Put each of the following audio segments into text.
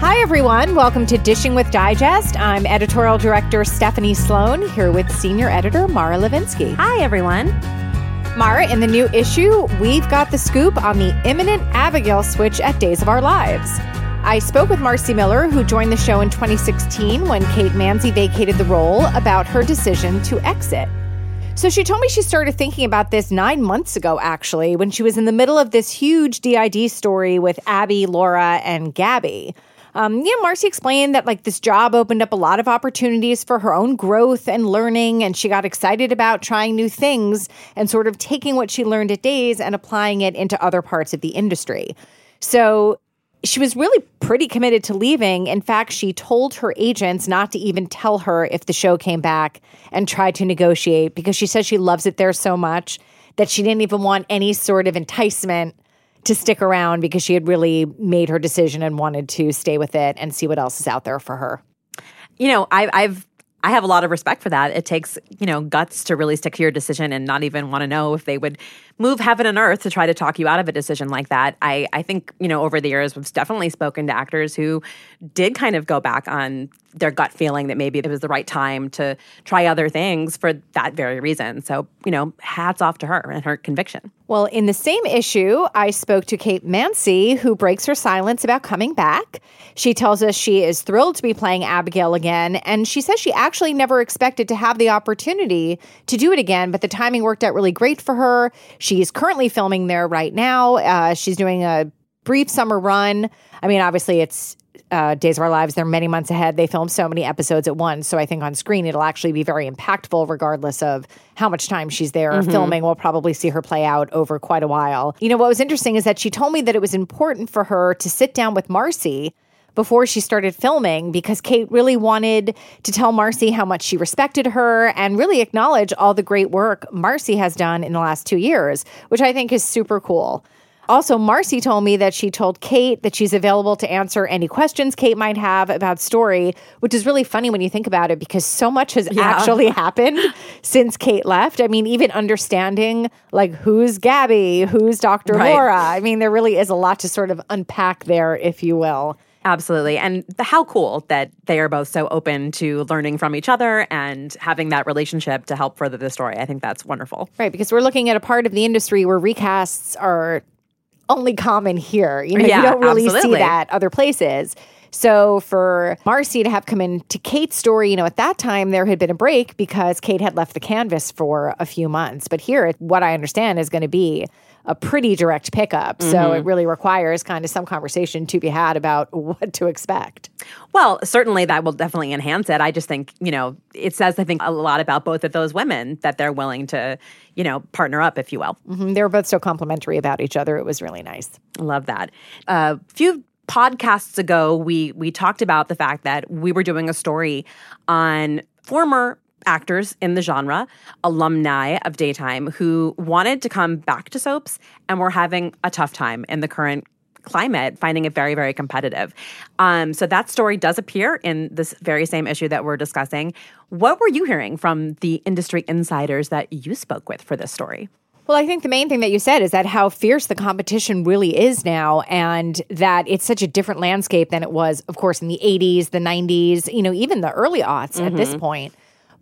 Hi, everyone. Welcome to Dishing with Digest. I'm editorial director Stephanie Sloane here with senior editor Mara Levinsky. Hi, everyone. Mara, in the new issue, we've got the scoop on the imminent Abigail switch at Days of Our Lives. I spoke with Marci Miller, who joined the show in 2016 when Kate Mansi vacated the role, about her decision to exit. So she told me she started thinking about this nine months ago, actually, when she was in the middle of this huge DID story with Abby, Laura, and Gabby. Um, yeah, Marci explained that like this job opened up a lot of opportunities for her own growth and learning, and she got excited about trying new things and sort of taking what she learned at Days and applying it into other parts of the industry. So she was really pretty committed to leaving. In fact, she told her agents not to even tell her if the show came back and tried to negotiate because she says she loves it there so much that she didn't even want any sort of enticement to stick around because she had really made her decision and wanted to stay with it and see what else is out there for her. You know, I, I've I have a lot of respect for that. It takes, you know, guts to really stick to your decision and not even want to know if they would move heaven and earth to try to talk you out of a decision like that. I, I think, you know, over the years, we've definitely spoken to actors who did kind of go back on their gut feeling that maybe it was the right time to try other things for that very reason. So, you know, hats off to her and her conviction. Well, in the same issue, I spoke to Kate Mansi, who breaks her silence about coming back. She tells us she is thrilled to be playing Abigail again, and she says she actually never expected to have the opportunity to do it again, but the timing worked out really great for her. She's currently filming there right now. Uh, she's doing a brief summer run. I mean, obviously, it's uh, Days of Our Lives, they're many months ahead. They film so many episodes at once. So I think on screen, it'll actually be very impactful, regardless of how much time she's there mm-hmm. filming. We'll probably see her play out over quite a while. You know, what was interesting is that she told me that it was important for her to sit down with Marci before she started filming because Kate really wanted to tell Marci how much she respected her and really acknowledge all the great work Marci has done in the last two years, which I think is super cool. Also, Marci told me that she told Kate that she's available to answer any questions Kate might have about story, which is really funny when you think about it because so much has yeah. actually happened since Kate left. I mean, even understanding like who's Gabby, who's Dr. Right. Laura. I mean, there really is a lot to sort of unpack there, if you will. Absolutely. And the, how cool that they are both so open to learning from each other and having that relationship to help further the story. I think that's wonderful. Right. Because we're looking at a part of the industry where recasts are only common here. You know, yeah, you don't really absolutely. see that other places. So for Marci to have come into Kate's story, you know, at that time there had been a break because Kate had left the canvas for a few months. But here, what I understand is going to be a pretty direct pickup. Mm-hmm. So it really requires kind of some conversation to be had about what to expect. Well, certainly that will definitely enhance it. I just think, you know, it says, I think, a lot about both of those women that they're willing to, you know, partner up, if you will. Mm-hmm. They were both so complimentary about each other. It was really nice. I love that. A uh, few podcasts ago, we we talked about the fact that we were doing a story on former actors in the genre, alumni of daytime who wanted to come back to soaps and were having a tough time in the current climate, finding it very, very competitive. Um, so that story does appear in this very same issue that we're discussing. What were you hearing from the industry insiders that you spoke with for this story? Well, I think the main thing that you said is that how fierce the competition really is now, and that it's such a different landscape than it was, of course, in the 80s, the 90s, you know, even the early aughts mm-hmm. at this mm-hmm. point.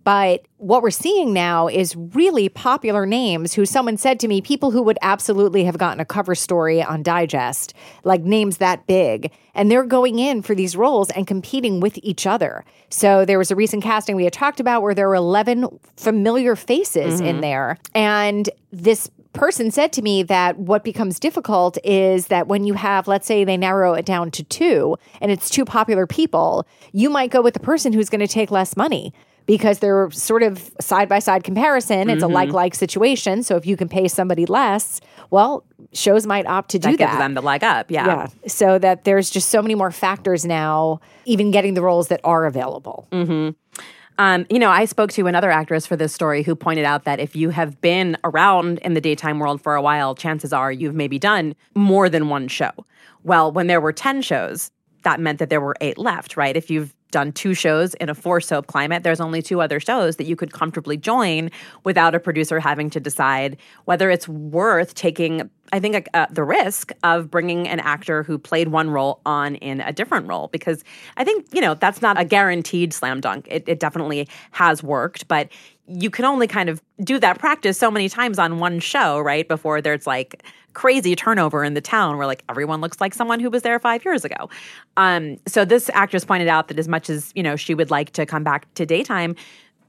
But what we're seeing now is really popular names who someone said to me, people who would absolutely have gotten a cover story on Digest, like names that big. And they're going in for these roles and competing with each other. So there was a recent casting we had talked about where there were 11 familiar faces mm-hmm. in there. And this person said to me that what becomes difficult is that when you have, let's say they narrow it down to two and it's two popular people, you might go with the person who's going to take less money because they're sort of side by side comparison. It's mm-hmm. a like like situation. So if you can pay somebody less, well, shows might opt to do that. That gives them the leg up. Yeah. Yeah. So that there's just so many more factors now, even getting the roles that are available. Mm-hmm. Um, you know, I spoke to another actress for this story who pointed out that if you have been around in the daytime world for a while, chances are you've maybe done more than one show. Well, when there were 10 shows, that meant that there were eight left, right? If you've done two shows in a four soap climate, there's only two other shows that you could comfortably join without a producer having to decide whether it's worth taking, I think, uh, the risk of bringing an actor who played one role on in a different role. Because I think, you know, that's not a guaranteed slam dunk. It, it definitely has worked, but you can only kind of do that practice so many times on one show, right? Before there's like crazy turnover in the town where like everyone looks like someone who was there five years ago. Um, so this actress pointed out that as much as you know she would like to come back to daytime,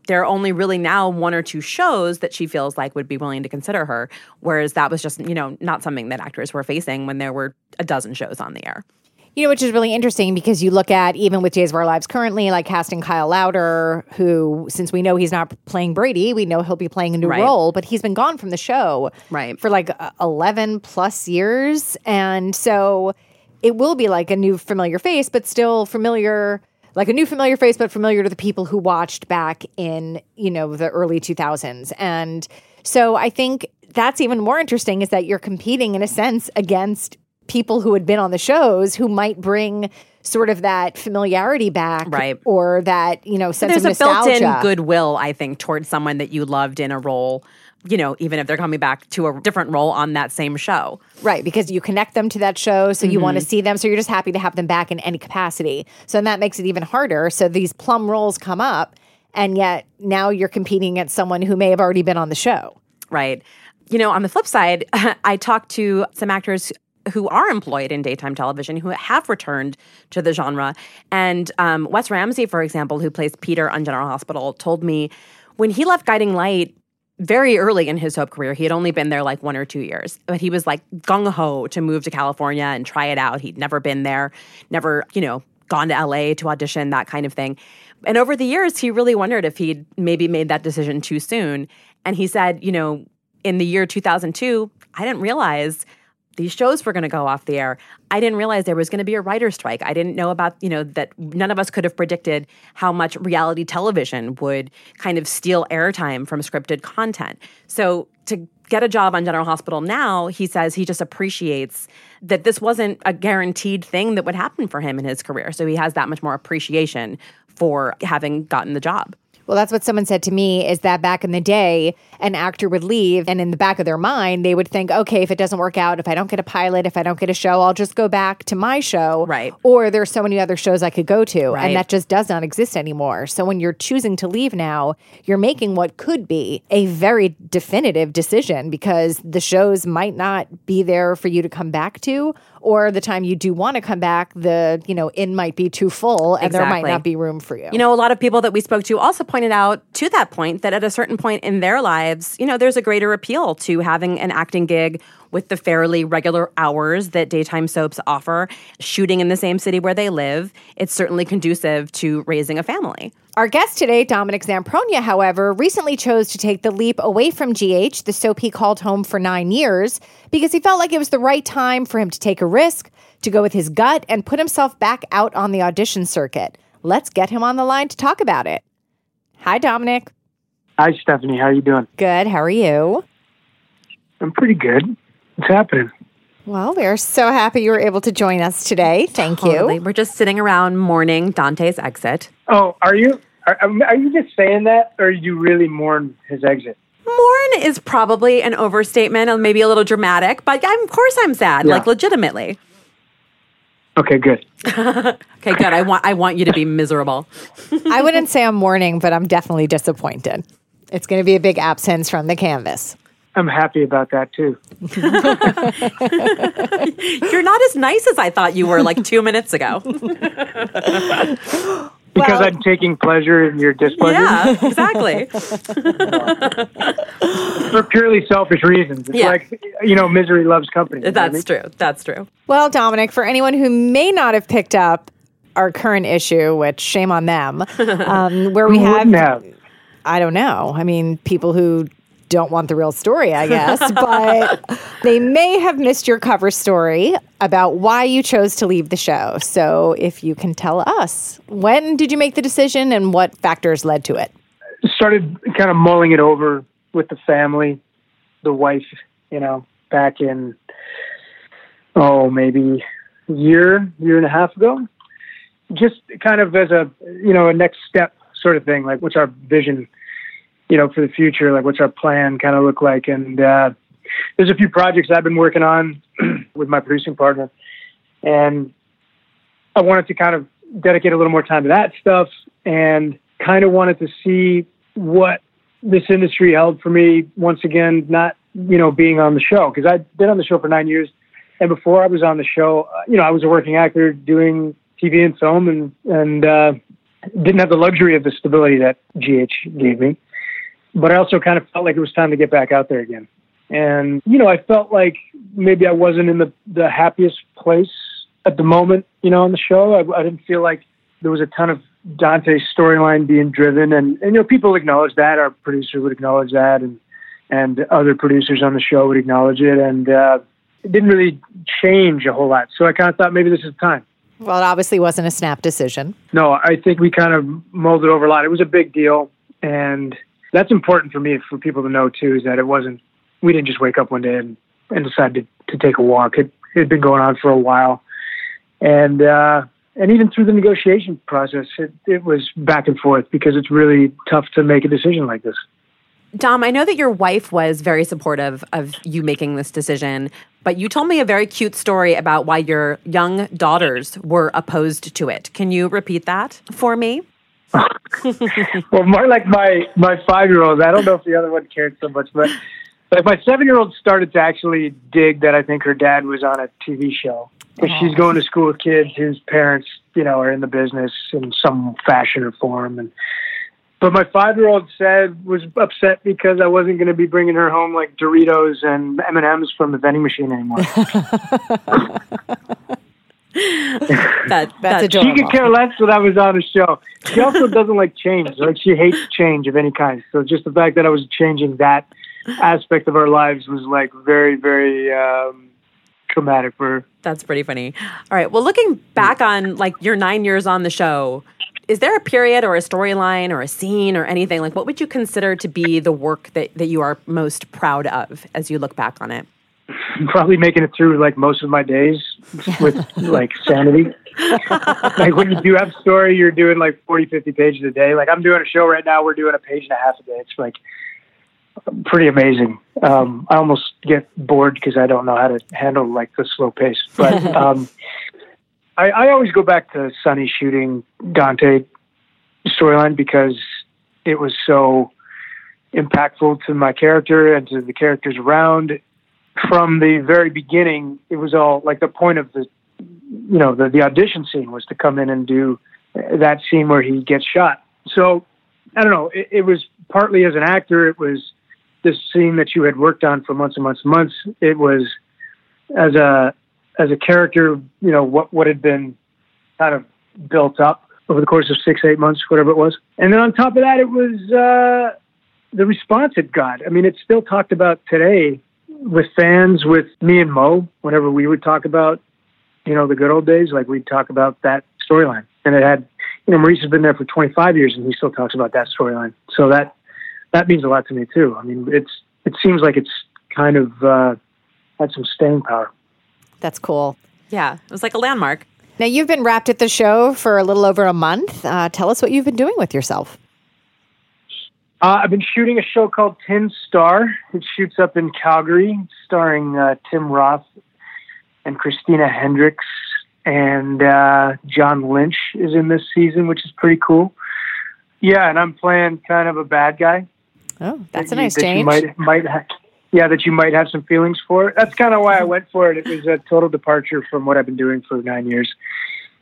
there are only really now one or two shows that she feels like would be willing to consider her. Whereas that was just you know not something that actors were facing when there were a dozen shows on the air. You know, which is really interesting because you look at even with Days of Our Lives currently, like casting Kyle Lowder, who, since we know he's not playing Brady, we know he'll be playing a new right. role, but he's been gone from the show right. for like 11 plus years. And so it will be like a new familiar face, but still familiar, like a new familiar face, but familiar to the people who watched back in, you know, the early 2000s. And so I think that's even more interesting is that you're competing in a sense against people who had been on the shows who might bring sort of that familiarity back right. or that you know sense there's of nostalgia. a built-in goodwill i think towards someone that you loved in a role you know even if they're coming back to a different role on that same show. Right because you connect them to that show so mm-hmm. you want to see them so you're just happy to have them back in any capacity. So that makes it even harder. So these plum roles come up and yet now you're competing against someone who may have already been on the show. Right. You know, on the flip side, I talked to some actors who are employed in daytime television who have returned to the genre. And um, Wes Ramsey, for example, who plays Peter on General Hospital, told me when he left Guiding Light very early in his soap career, he had only been there like one or two years, but he was like gung ho to move to California and try it out. He'd never been there, never, you know, gone to LA to audition, that kind of thing. And over the years, he really wondered if he'd maybe made that decision too soon. And he said, you know, in the year 2002, I didn't realize these shows were going to go off the air. I didn't realize there was going to be a writer's strike. I didn't know about, you know, that none of us could have predicted how much reality television would kind of steal airtime from scripted content. So to get a job on General Hospital now, he says he just appreciates that this wasn't a guaranteed thing that would happen for him in his career. So he has that much more appreciation for having gotten the job. Well, that's what someone said to me is that back in the day, an actor would leave, and in the back of their mind, they would think, okay, if it doesn't work out, if I don't get a pilot, if I don't get a show, I'll just go back to my show. Right. Or there's so many other shows I could go to. Right. And that just does not exist anymore. So when you're choosing to leave now, you're making what could be a very definitive decision because the shows might not be there for you to come back to or the time you do want to come back, the you know inn might be too full and exactly. there might not be room for you. You know, a lot of people that we spoke to also pointed out to that point that at a certain point in their lives, you know, there's a greater appeal to having an acting gig with the fairly regular hours that daytime soaps offer, shooting in the same city where they live. It's certainly conducive to raising a family. Our guest today, Dominic Zamprogna, however, recently chose to take the leap away from GH, the soap he called home for nine years, because he felt like it was the right time for him to take a risk, to go with his gut, and put himself back out on the audition circuit. Let's get him on the line to talk about it. Hi, Dominic. Hi, Stephanie. How are you doing? Good. How are you? I'm pretty good. What's happening? Well, we are so happy you were able to join us today. Thank totally. you. We're just sitting around mourning Dante's exit. Oh, are you? Are, um, are you just saying that, or do you really mourn his exit? Mourn is probably an overstatement and maybe a little dramatic, but I'm, of course I'm sad, Yeah. like legitimately. Okay, good. Okay, good. I want I want you to be miserable. I wouldn't say I'm mourning, but I'm definitely disappointed. It's going to be a big absence from the canvas. I'm happy about that too. You're not as nice as I thought you were like two minutes ago. Because Well- I'm taking pleasure in your displeasure Yeah, exactly. for purely selfish reasons. It's Yeah. like, you know, misery loves company. you know I mean? That's true. That's true. Well, Dominic, for anyone who may not have picked up our current issue, which shame on them, um, where we have, have? I don't know. I mean, people who don't want the real story, I guess, but they may have missed your cover story about why you chose to leave the show. So if you can tell us, when did you make the decision and what factors led to it? started kind of mulling it over with the family, the wife, you know, back in oh maybe a year, year and a half ago. Just kind of as a you know a next step sort of thing, like what's our vision, you know, for the future, like what's our plan kind of look like, and uh, there's a few projects I've been working on with my producing partner, and I wanted to kind of dedicate a little more time to that stuff and kind of wanted to see what this industry held for me once again, not, you know, being on the show. Because I'd been on the show for nine years. And before I was on the show, you know, I was a working actor doing TV and film and, and uh, didn't have the luxury of the stability that GH gave me. But I also kind of felt like it was time to get back out there again. And, you know, I felt like maybe I wasn't in the, the happiest place at the moment, you know, on the show. I, I didn't feel like there was a ton of Dante's storyline being driven, and, and you know people acknowledge that. Our producer would acknowledge that, and and other producers on the show would acknowledge it, and uh, it didn't really change a whole lot. So I kind of thought maybe this is the time. Well, it obviously wasn't a snap decision. No, I think we kind of mulled it over a lot. It was a big deal, and that's important for me for people to know too. Is that it wasn't we didn't just wake up one day and, and decide to, to take a walk. It had been going on for a while, and uh, and even through the negotiation process, it, it was back and forth because it's really tough to make a decision like this. Dom, I know that your wife was very supportive of you making this decision, but you told me a very cute story about why your young daughters were opposed to it. Can you repeat that for me? well, more like my my five year old. I don't know if the other one cared so much, but like my seven year old started to actually dig that I think her dad was on a TV show. Because she's oh. going to school with kids whose parents, you know, are in the business in some fashion or form. And but my five year old said was upset because I wasn't going to be bringing her home like Doritos and M and M's from the vending machine anymore. That That's that- adorable. She could care less that I was on a show. She also doesn't like change. Like she hates change of any kind. So just the fact that I was changing that aspect of our lives was like very, very um, traumatic for her. That's pretty funny. All right. Well, looking back on like your nine years on the show, is there a period or a storyline or a scene or anything like what would you consider to be the work that, that you are most proud of as you look back on it? Probably making it through like most of my days with like sanity. like when you do have a story, you're doing like 40, 50 pages a day. Like I'm doing a show right now. We're doing a page and a half a day. It's like pretty amazing. Um, I almost get bored because I don't know how to handle like the slow pace. But um, I, I always go back to Sunny shooting Dante storyline because it was so impactful to my character and to the characters around. From the very beginning, it was all like the point of the, you know, the, the audition scene was to come in and do that scene where he gets shot. So I don't know. It, it was partly as an actor. It was this scene that you had worked on for months and months and months. It was as a as a character. You know what what had been kind of built up over the course of six eight months, whatever it was. And then on top of that, it was uh, the response it got. I mean, it's still talked about today with fans, with me and Mo. Whenever we would talk about you know the good old days, like we'd talk about that storyline, and it had you know, Maurice has been there for 25 years and he still talks about that storyline. So that that means a lot to me too. I mean, it's it seems like it's kind of uh, had some staying power. That's cool. Yeah, it was like a landmark. Now, you've been wrapped at the show for a little over a month. Uh, tell us what you've been doing with yourself. Uh, I've been shooting a show called Tin Star. It shoots up in Calgary, starring uh, Tim Roth and Christina Hendricks, and uh, John Lynch is in this season, which is pretty cool. Yeah, and I'm playing kind of a bad guy. Oh, that's a that you- nice you change. might, might ha- yeah, that you might have some feelings for. That's kind of why I went for it. It was a total departure from what I've been doing for nine years.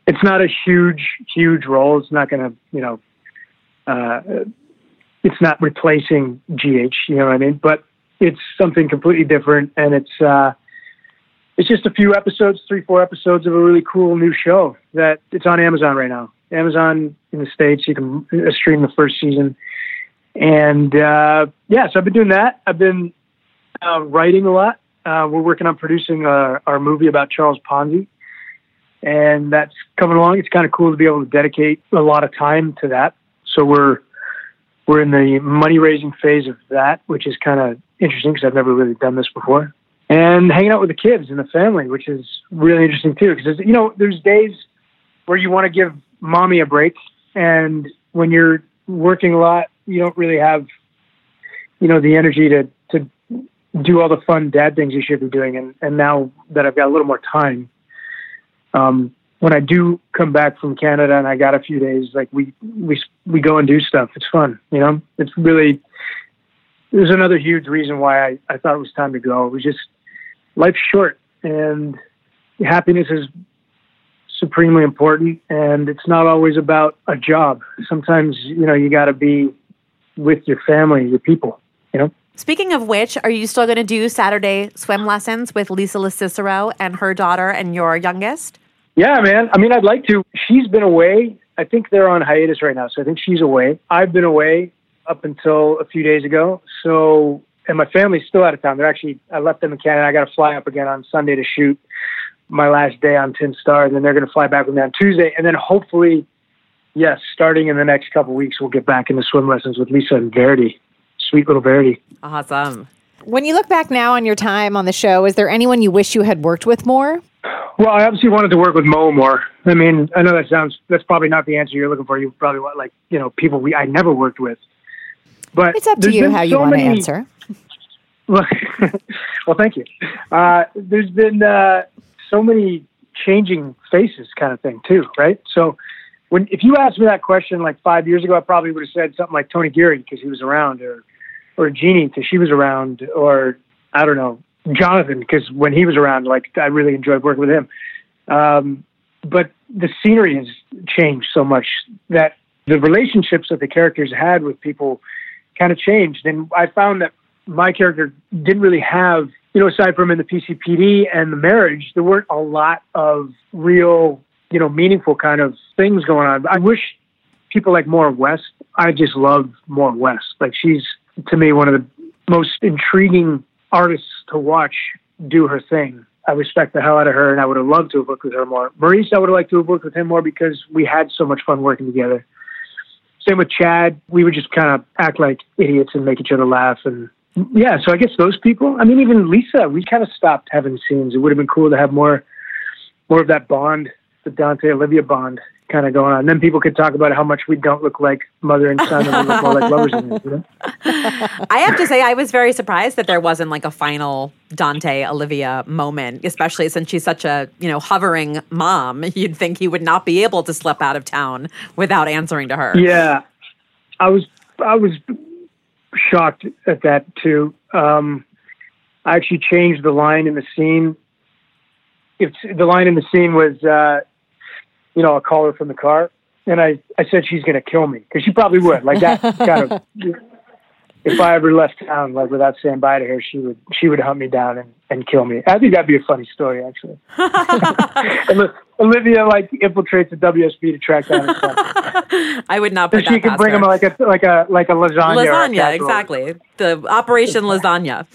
It's not a huge, huge role. It's not going to, you know, uh, it's not replacing GH. You know what I mean? But it's something completely different, and it's uh, it's just a few episodes, three, four episodes of a really cool new show that it's on Amazon right now. Amazon in the states, you can uh, stream the first season. And uh, yeah, so I've been doing that. I've been uh, writing a lot. Uh, we're working on producing our, our movie about Charles Ponzi, and that's coming along. It's kind of cool to be able to dedicate a lot of time to that. So we're we're in the money raising phase of that, which is kind of interesting because I've never really done this before. And hanging out with the kids and the family, which is really interesting too. Because you know, there's days where you want to give mommy a break, and when you're working a lot, you don't really have, you know, the energy to to do all the fun dad things you should be doing. And and now that I've got a little more time, um, when I do come back from Canada and I got a few days, like we we we go and do stuff. It's fun, you know. It's really there's another huge reason why I, I thought it was time to go. It was just life's short and happiness is supremely important and it's not always about a job. Sometimes, you know, you gotta be with your family, your people, you know? Speaking of which, are you still going to do Saturday swim lessons with Lisa LoCicero and her daughter and your youngest? Yeah, man. I mean, I'd like to. She's been away. I think they're on hiatus right now, so I think she's away. I've been away up until a few days ago. So, and my family's still out of town. They're actually, I left them in Canada. I got to fly up again on Sunday to shoot my last day on Tin Star. And then they're going to fly back with me on Tuesday. And then hopefully, yes, starting in the next couple weeks, we'll get back into swim lessons with Lisa and Verity. Sweet little Verity. Awesome. When you look back now on your time on the show, is there anyone you wish you had worked with more? Well, I obviously wanted to work with Mo more. I mean, I know that sounds that's probably not the answer you're looking for. You probably want like you know people we I never worked with. But It's up to you how you so want to answer. well, thank you. Uh, there's been uh, so many changing faces, kind of thing too, right? So when if you asked me that question like five years ago, I probably would have said something like Tony Geary because he was around, or or Genie because she was around, or I don't know Jonathan because when he was around, like I really enjoyed working with him. Um, but the scenery has changed so much that the relationships that the characters had with people kind of changed, and I found that my character didn't really have, you know, aside from in the PCPD and the marriage, there weren't a lot of real, you know, meaningful kind of things going on. I wish people like Maura West. I just love Maura West. Like she's to me one of the most intriguing artists to watch do her thing. I respect the hell out of her, and I would have loved to have worked with her more. Maurice, I would have liked to have worked with him more because we had so much fun working together. Same with Chad. We would just kind of act like idiots and make each other laugh. And yeah, so I guess those people. I mean, even Lisa, we kind of stopped having scenes. It would have been cool to have more, more of that bond, the Dante Olivia bond, kind of going on. And then people could talk about how much we don't look like mother and son, and we look more like lovers. You know? I have to say, I was very surprised that there wasn't like a final Dante Olivia moment, especially since she's such a you know hovering mom. You'd think he would not be able to slip out of town without answering to her. Yeah, I was I was shocked at that too. Um, I actually changed the line in the scene. If the line in the scene was, uh, you know, I'll call her from the car, and I I said she's going to kill me because she probably would. Like that kind of. If I ever left town, like without saying bye to her, she would she would hunt me down and, and kill me. I think that'd be a funny story, actually. Olivia like infiltrates the WSB to track down. I would not So she can bring her. him like a like a like a lasagna. a lasagna, exactly. The Operation Lasagna.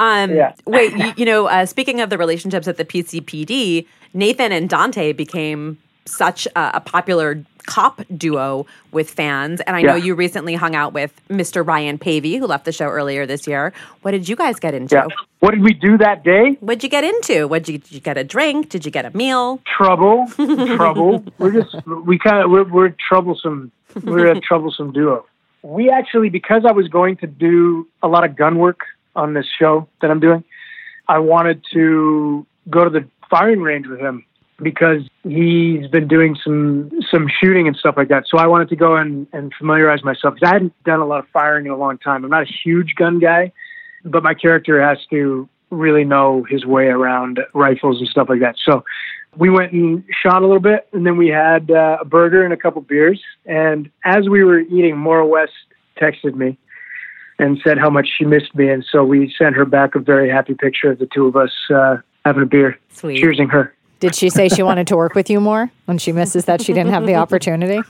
Um, Yeah. wait, you, you know, uh, speaking of the relationships at the PCPD, Nathan and Dante became such a, a popular cop duo with fans. And I know you recently hung out with Mr. Ryan Paevey, who left the show earlier this year. What did you guys get into? Yeah. What did we do that day? What'd you get into? What'd you, did you get a drink? Did you get a meal? Trouble, trouble. We're just we kind of we're we're troublesome. We're a troublesome duo. we actually, because I was going to do a lot of gun work on this show that I'm doing, I wanted to go to the firing range with him because he's been doing some some shooting and stuff like that. So I wanted to go and, and familiarize myself because I hadn't done a lot of firing in a long time. I'm not a huge gun guy, but my character has to really know his way around rifles and stuff like that. So we went and shot a little bit, and then we had uh, a burger and a couple beers. And as we were eating, Maura West texted me and said how much she missed me, and so we sent her back a very happy picture of the two of us uh, having a beer, Sweet. cheersing her. Did she say she wanted to work with you more when she misses that she didn't have the opportunity?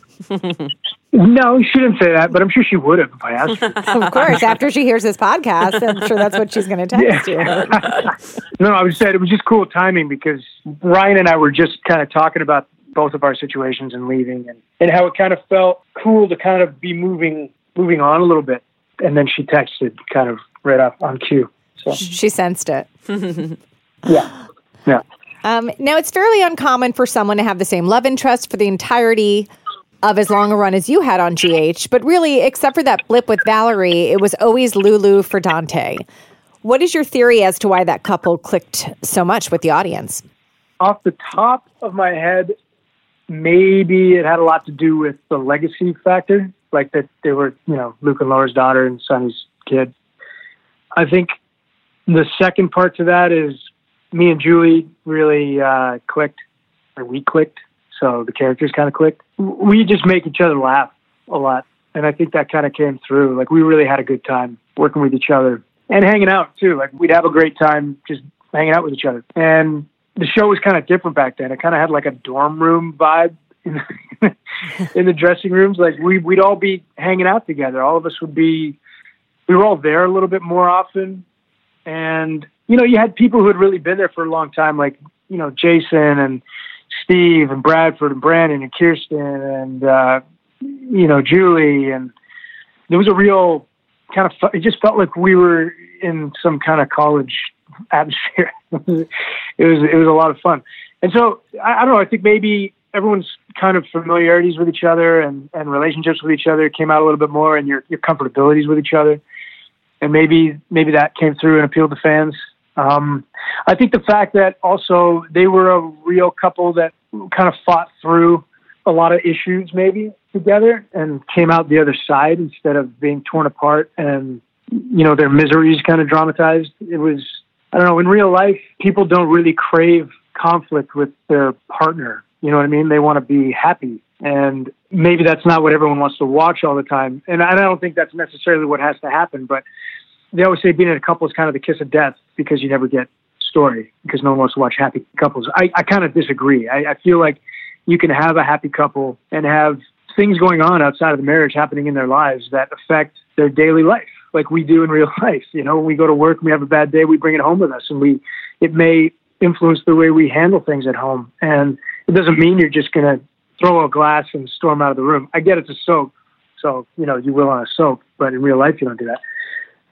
No, she didn't say that, but I'm sure she would have if I asked her. Of course, after she hears this podcast, I'm sure that's what she's going to text you. no, I was saying it was just cool timing because Ryan and I were just kind of talking about both of our situations and leaving and, and how it kind of felt cool to kind of be moving moving on a little bit. And then she texted kind of right up on cue. So She sensed it. yeah. Yeah. Um, now, it's fairly uncommon for someone to have the same love interest for the entirety of as long a run as you had on GH, but really, except for that blip with Valerie, it was always Lulu for Dante. What is your theory as to why that couple clicked so much with the audience? Off the top of my head, maybe it had a lot to do with the legacy factor, like that they were, you know, Luke and Laura's daughter and Sonny's kid. I think the second part to that is me and Julie really uh, clicked, or we clicked. So the characters kind of clicked. We just make each other laugh a lot, and I think that kind of came through. Like we really had a good time working with each other and hanging out too. Like we'd have a great time just hanging out with each other. And the show was kind of different back then. It kind of had like a dorm room vibe in the, in the dressing rooms. Like we we'd all be hanging out together. All of us would be. We were all there a little bit more often, and you know, you had people who had really been there for a long time, like you know Jason and Steve and Bradford and Brandon and Kirsten and uh, you know Julie, and there was a real kind of. It just felt like we were in some kind of college atmosphere. it was it was a lot of fun, and so I, I don't know. I think maybe everyone's kind of familiarities with each other and, and relationships with each other came out a little bit more, and your your comfortabilities with each other, and maybe maybe that came through and appealed to fans. Um, I think the fact that also they were a real couple that kind of fought through a lot of issues maybe together and came out the other side instead of being torn apart and you know their miseries kind of dramatized. It was I don't know in real life people don't really crave conflict with their partner. You know what I mean? They want to be happy and maybe that's not what everyone wants to watch all the time. And I don't think that's necessarily what has to happen, but they always say being in a couple is kind of the kiss of death because you never get story because no one wants to watch happy couples. I, I kind of disagree. I, I feel like you can have a happy couple and have things going on outside of the marriage happening in their lives that affect their daily life, like we do in real life. You know, when we go to work and we have a bad day, we bring it home with us, and we it may influence the way we handle things at home. And it doesn't mean you're just going to throw a glass and storm out of the room. I get it's a soap, so you know you will on a soap, but in real life you don't do that.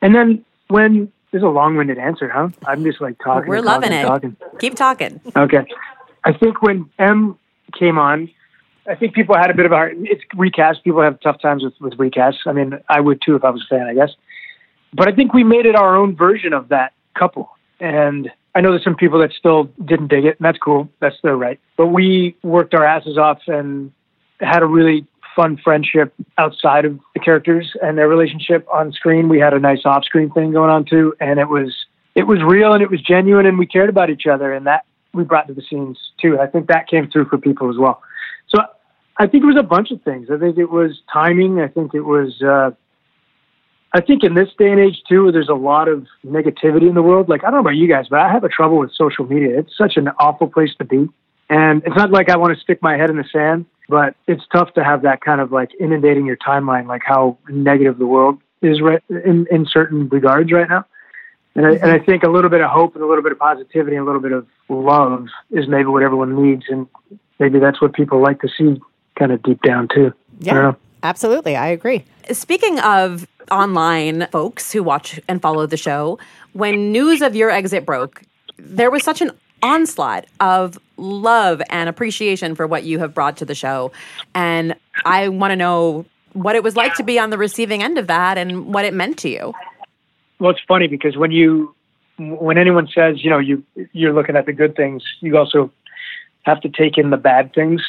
And then when there's a long-winded answer, huh? I'm just like talking. We're loving talking, it. Talking. Keep talking. Okay. I think when Emme came on, I think people had a bit of a hard, it's recast. People have tough times with, with recasts. I mean, I would too if I was a fan, I guess. But I think we made it our own version of that couple. And I know there's some people that still didn't dig it, and that's cool. That's their right. But we worked our asses off and had a really fun friendship outside of the characters and their relationship on screen. We had a nice off screen thing going on too. And it was, it was real and it was genuine and we cared about each other. And that we brought to the scenes too. I think that came through for people as well. So I think it was a bunch of things. I think it was timing. I think it was, uh, I think in this day and age too, there's a lot of negativity in the world. Like, I don't know about you guys, but I have a trouble with social media. It's such an awful place to be. And it's not like I want to stick my head in the sand, but it's tough to have that kind of like inundating your timeline, like how negative the world is right in, in certain regards right now. And I, and I mm-hmm. think a little bit of hope and a little bit of positivity and a little bit of love is maybe what everyone needs. And maybe that's what people like to see kind of deep down too. Yeah, know. absolutely. I agree. Speaking of online folks who watch and follow the show, when news of your exit broke, there was such an onslaught of love and appreciation for what you have brought to the show. And I want to know what it was like to be on the receiving end of that and what it meant to you. Well, it's funny because when you when anyone says, you know, you you're looking at the good things, you also have to take in the bad things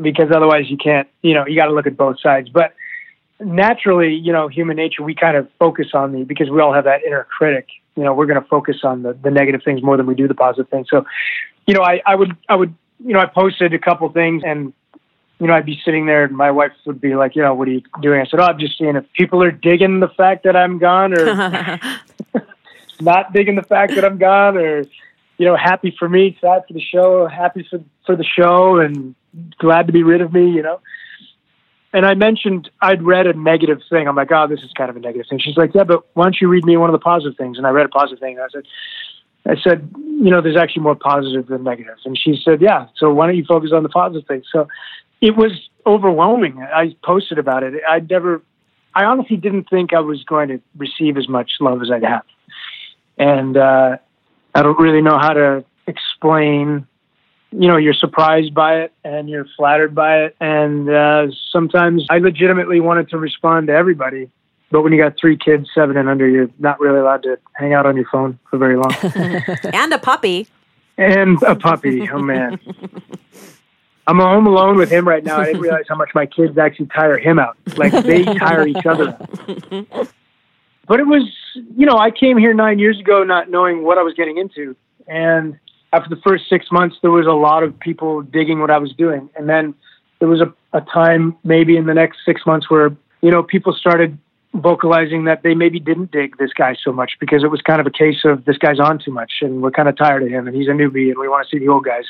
because otherwise you can't, you know, you got to look at both sides. But naturally, you know, human nature, we kind of focus on the because we all have that inner critic. You know, we're going to focus on the, the negative things more than we do the positive things. So, you know, I, I would, I would, you know, I posted a couple things and, you know, I'd be sitting there and my wife would be like, you know, what are you doing? I said, oh, I'm just seeing if people are digging the fact that I'm gone or not digging the fact that I'm gone or, you know, happy for me, sad for the show, happy for, for the show and glad to be rid of me, you know? And I mentioned I'd read a negative thing. I'm like, oh, this is kind of a negative thing. She's like, yeah, but why don't you read me one of the positive things? And I read a positive thing. And I said, I said, you know, there's actually more positive than negative. And she said, yeah. So why don't you focus on the positive things? So it was overwhelming. I posted about it. I never, I honestly didn't think I was going to receive as much love as I'd have. And uh, I don't really know how to explain you know you're surprised by it and you're flattered by it. And uh, sometimes i legitimately wanted to respond to everybody but when you got three kids seven and under you're not really allowed to hang out on your phone for very long. And a puppy. And a puppy. Oh man. I'm home alone with him right now. I didn't realize how much my kids actually tire him out. Like they tire each other out. But it was you know i came here nine years ago not knowing what i was getting into. And after the first six months, there was a lot of people digging what I was doing. And then there was a, a time maybe in the next six months where, you know, people started vocalizing that they maybe didn't dig this guy so much because it was kind of a case of this guy's on too much and we're kind of tired of him and he's a newbie and we want to see the old guys.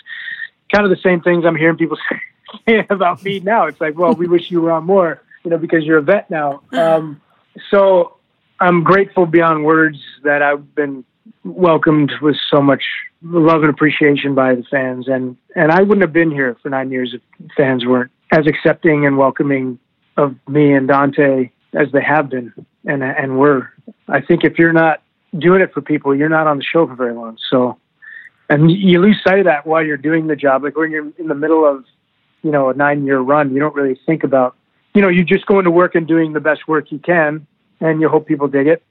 Kind of the same things I'm hearing people say about me now. It's like, well, we wish you were on more, you know, because you're a vet now. Um, so I'm grateful beyond words that I've been welcomed with so much love and appreciation by the fans. And, and I wouldn't have been here for nine years if fans weren't as accepting and welcoming of me and Dante as they have been and, and were. I think if you're not doing it for people, you're not on the show for very long. So, and you lose sight of that while you're doing the job. Like when you're in the middle of, you know, a nine year run, you don't really think about, you know, you're just go into work and doing the best work you can and you hope people dig it.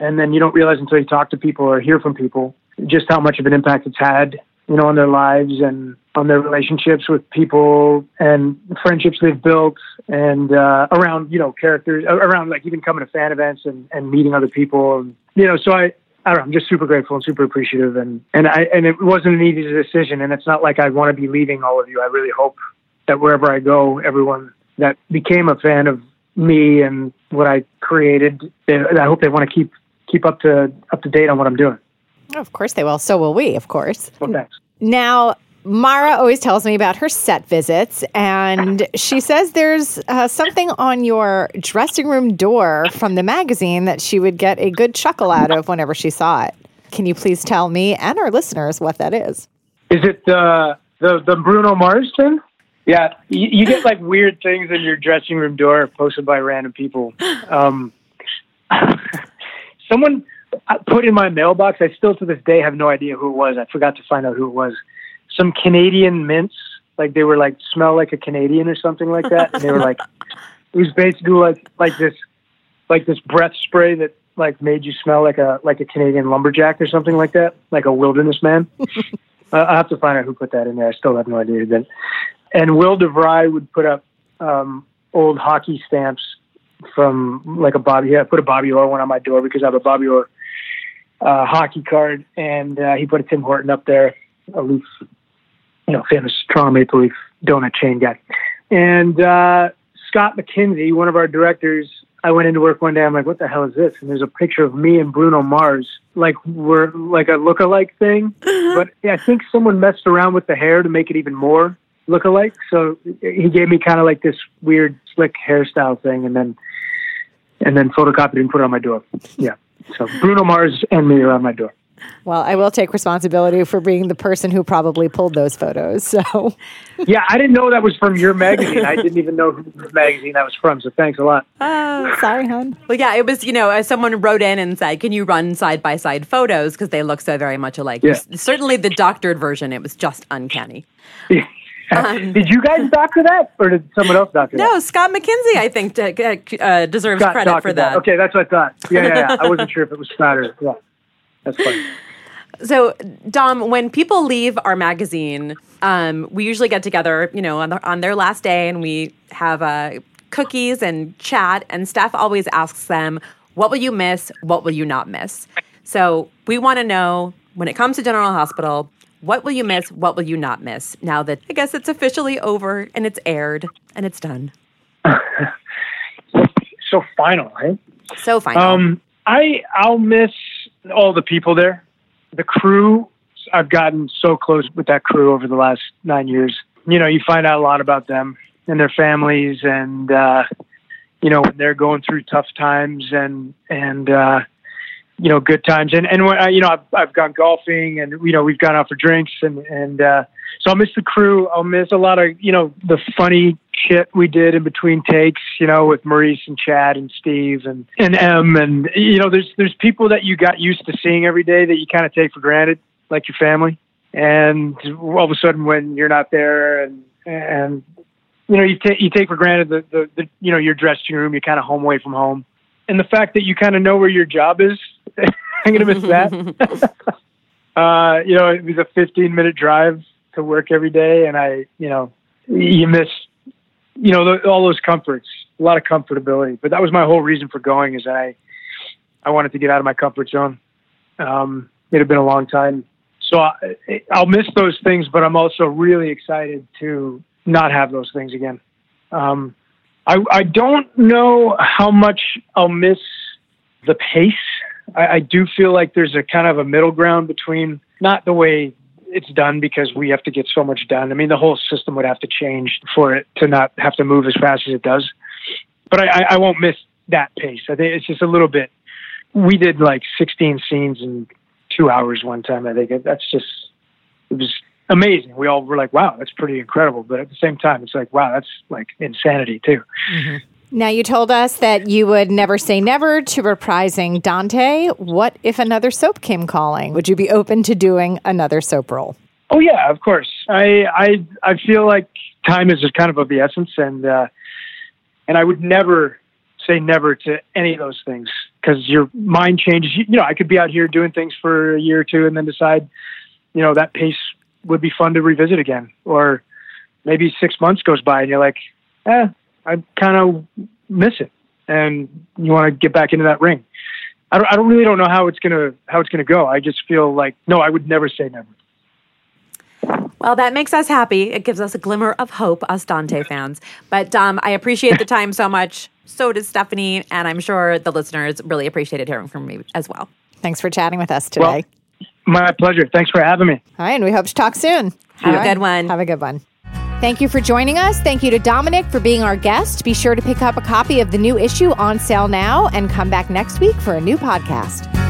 And then you don't realize until you talk to people or hear from people just how much of an impact it's had, you know, on their lives and on their relationships with people and friendships they've built and uh, around, you know, characters, around like even coming to fan events and, and meeting other people. And, you know, so I, I don't know, I'm just super grateful and super appreciative. And, and I, and it wasn't an easy decision. And it's not like I want to be leaving all of you. I really hope that wherever I go, everyone that became a fan of me and what I created, I hope they want to keep, keep up to, up to date on what I'm doing. Of course they will. So will we, of course. Well, thanks. Now, Mara always tells me about her set visits, and she says there's uh, something on your dressing room door from the magazine that she would get a good chuckle out of whenever she saw it. Can you please tell me and our listeners what that is? Is it the the, the Bruno Mars thing? Yeah, you, you, get like weird things in your dressing room door posted by random people. Um, someone put in my mailbox. I still to this day have no idea who it was. I forgot to find out who it was. Some Canadian mints, like they were like smell like a Canadian or something like that. And they were like, it was basically like like this, like this breath spray that like made you smell like a like a Canadian lumberjack or something like that, like a wilderness man. uh, I have to find out who put that in there. I still have no idea. Then, and Will DeVry would put up um, old hockey stamps from like a Bobby. Yeah, I put a Bobby Orr one on my door because I have a Bobby Orr uh, hockey card, and uh, he put a Tim Horton up there, a Leaf, you know, famous Toronto Maple Leaf donut chain guy. And uh, Scott McKinsey, one of our directors, I went into work one day. I'm like, "What the hell is this?" And there's a picture of me and Bruno Mars, like we're like a look-alike thing. but yeah, I think someone messed around with the hair to make it even more look-alike. So he gave me kind of like this weird slick hairstyle thing, and then and then photocopied and put it on my door. Yeah. So Bruno Mars and me are on my door. Well, I will take responsibility for being the person who probably pulled those photos. So, yeah, I didn't know that was from your magazine. I didn't even know who the magazine that was from. So, thanks a lot. Oh, sorry, hon. Well, yeah, it was. You know, someone wrote in and said, "Can you run side by side photos because they look so very much alike?" Yeah. Certainly, the doctored version, it was just uncanny. Yeah. did you guys doctor that, or did someone else doctor that? No, Scott McKinsey, I think, d- uh, deserves Scott credit for doctored that. Okay, that's what I thought. Yeah, yeah, yeah. I wasn't sure if it was Scott or yeah. That's funny. So, Dom, when people leave our magazine, um, we usually get together, you know, on, the, on their last day, and we have uh, cookies and chat. And Steph always asks them, "What will you miss? What will you not miss?" So, we want to know when it comes to General Hospital, what will you miss? What will you not miss? Now that I guess it's officially over and it's aired and it's done. So final, right? So final. Um, I I'll miss all the people there, the crew. I've gotten so close with that crew over the last nine years. You know, you find out a lot about them and their families, and uh, you know when they're going through tough times and and uh, you know good times. And and when I, you know I've I've gone golfing, and you know we've gone out for drinks, and and uh, so I'll miss the crew. I'll miss a lot of you know the funny shit we did in between takes, you know, with Maurice and Chad and Steve and and Em, and you know there's there's people that you got used to seeing every day that you kind of take for granted, like your family. And all of a sudden, when you're not there, and and you know you take you take for granted the, the the you know your dressing room, you're kind of home away from home, and the fact that you kind of know where your job is. I'm gonna miss that. uh, you know, it was a 15 minute drive to work every day, and I, you know, you miss, you know, the, all those comforts, a lot of comfortability. But that was my whole reason for going is that I, I wanted to get out of my comfort zone. Um, it had been a long time, so I, I'll miss those things. But I'm also really excited to not have those things again. Um, I, I don't know how much I'll miss the pace. I, I do feel like there's a kind of a middle ground between not the way it's done because we have to get so much done. I mean, the whole system would have to change for it to not have to move as fast as it does. But I, I won't miss that pace. I think it's just a little bit. We did like 16 scenes in two hours one time. I think that's just it was amazing. We all were like, "Wow, that's pretty incredible." But at the same time, it's like, "Wow, that's like insanity too." Now, you told us that you would never say never to reprising Dante. What if another soap came calling? Would you be open to doing another soap role? Oh yeah, of course. I I I feel like time is kind of of the essence, and uh, and I would never say never to any of those things because your mind changes. You, you know, I could be out here doing things for a year or two, and then decide, you know, that pace would be fun to revisit again, or maybe six months goes by, and you're like, eh, I kind of miss it, and you want to get back into that ring. I don't, I don't really don't know how it's gonna how it's gonna go. I just feel like no, I would never say never. Well, that makes us happy. It gives us a glimmer of hope, us Dante fans. But Dom, I appreciate the time so much. So does Stephanie, and I'm sure the listeners really appreciated hearing from me as well. Thanks for chatting with us today. Well, my pleasure. Thanks for having me. All right, and we hope to talk soon. Have All a good one. Have a good one. Thank you for joining us. Thank you to Dominic for being our guest. Be sure to pick up a copy of the new issue on sale now and come back next week for a new podcast.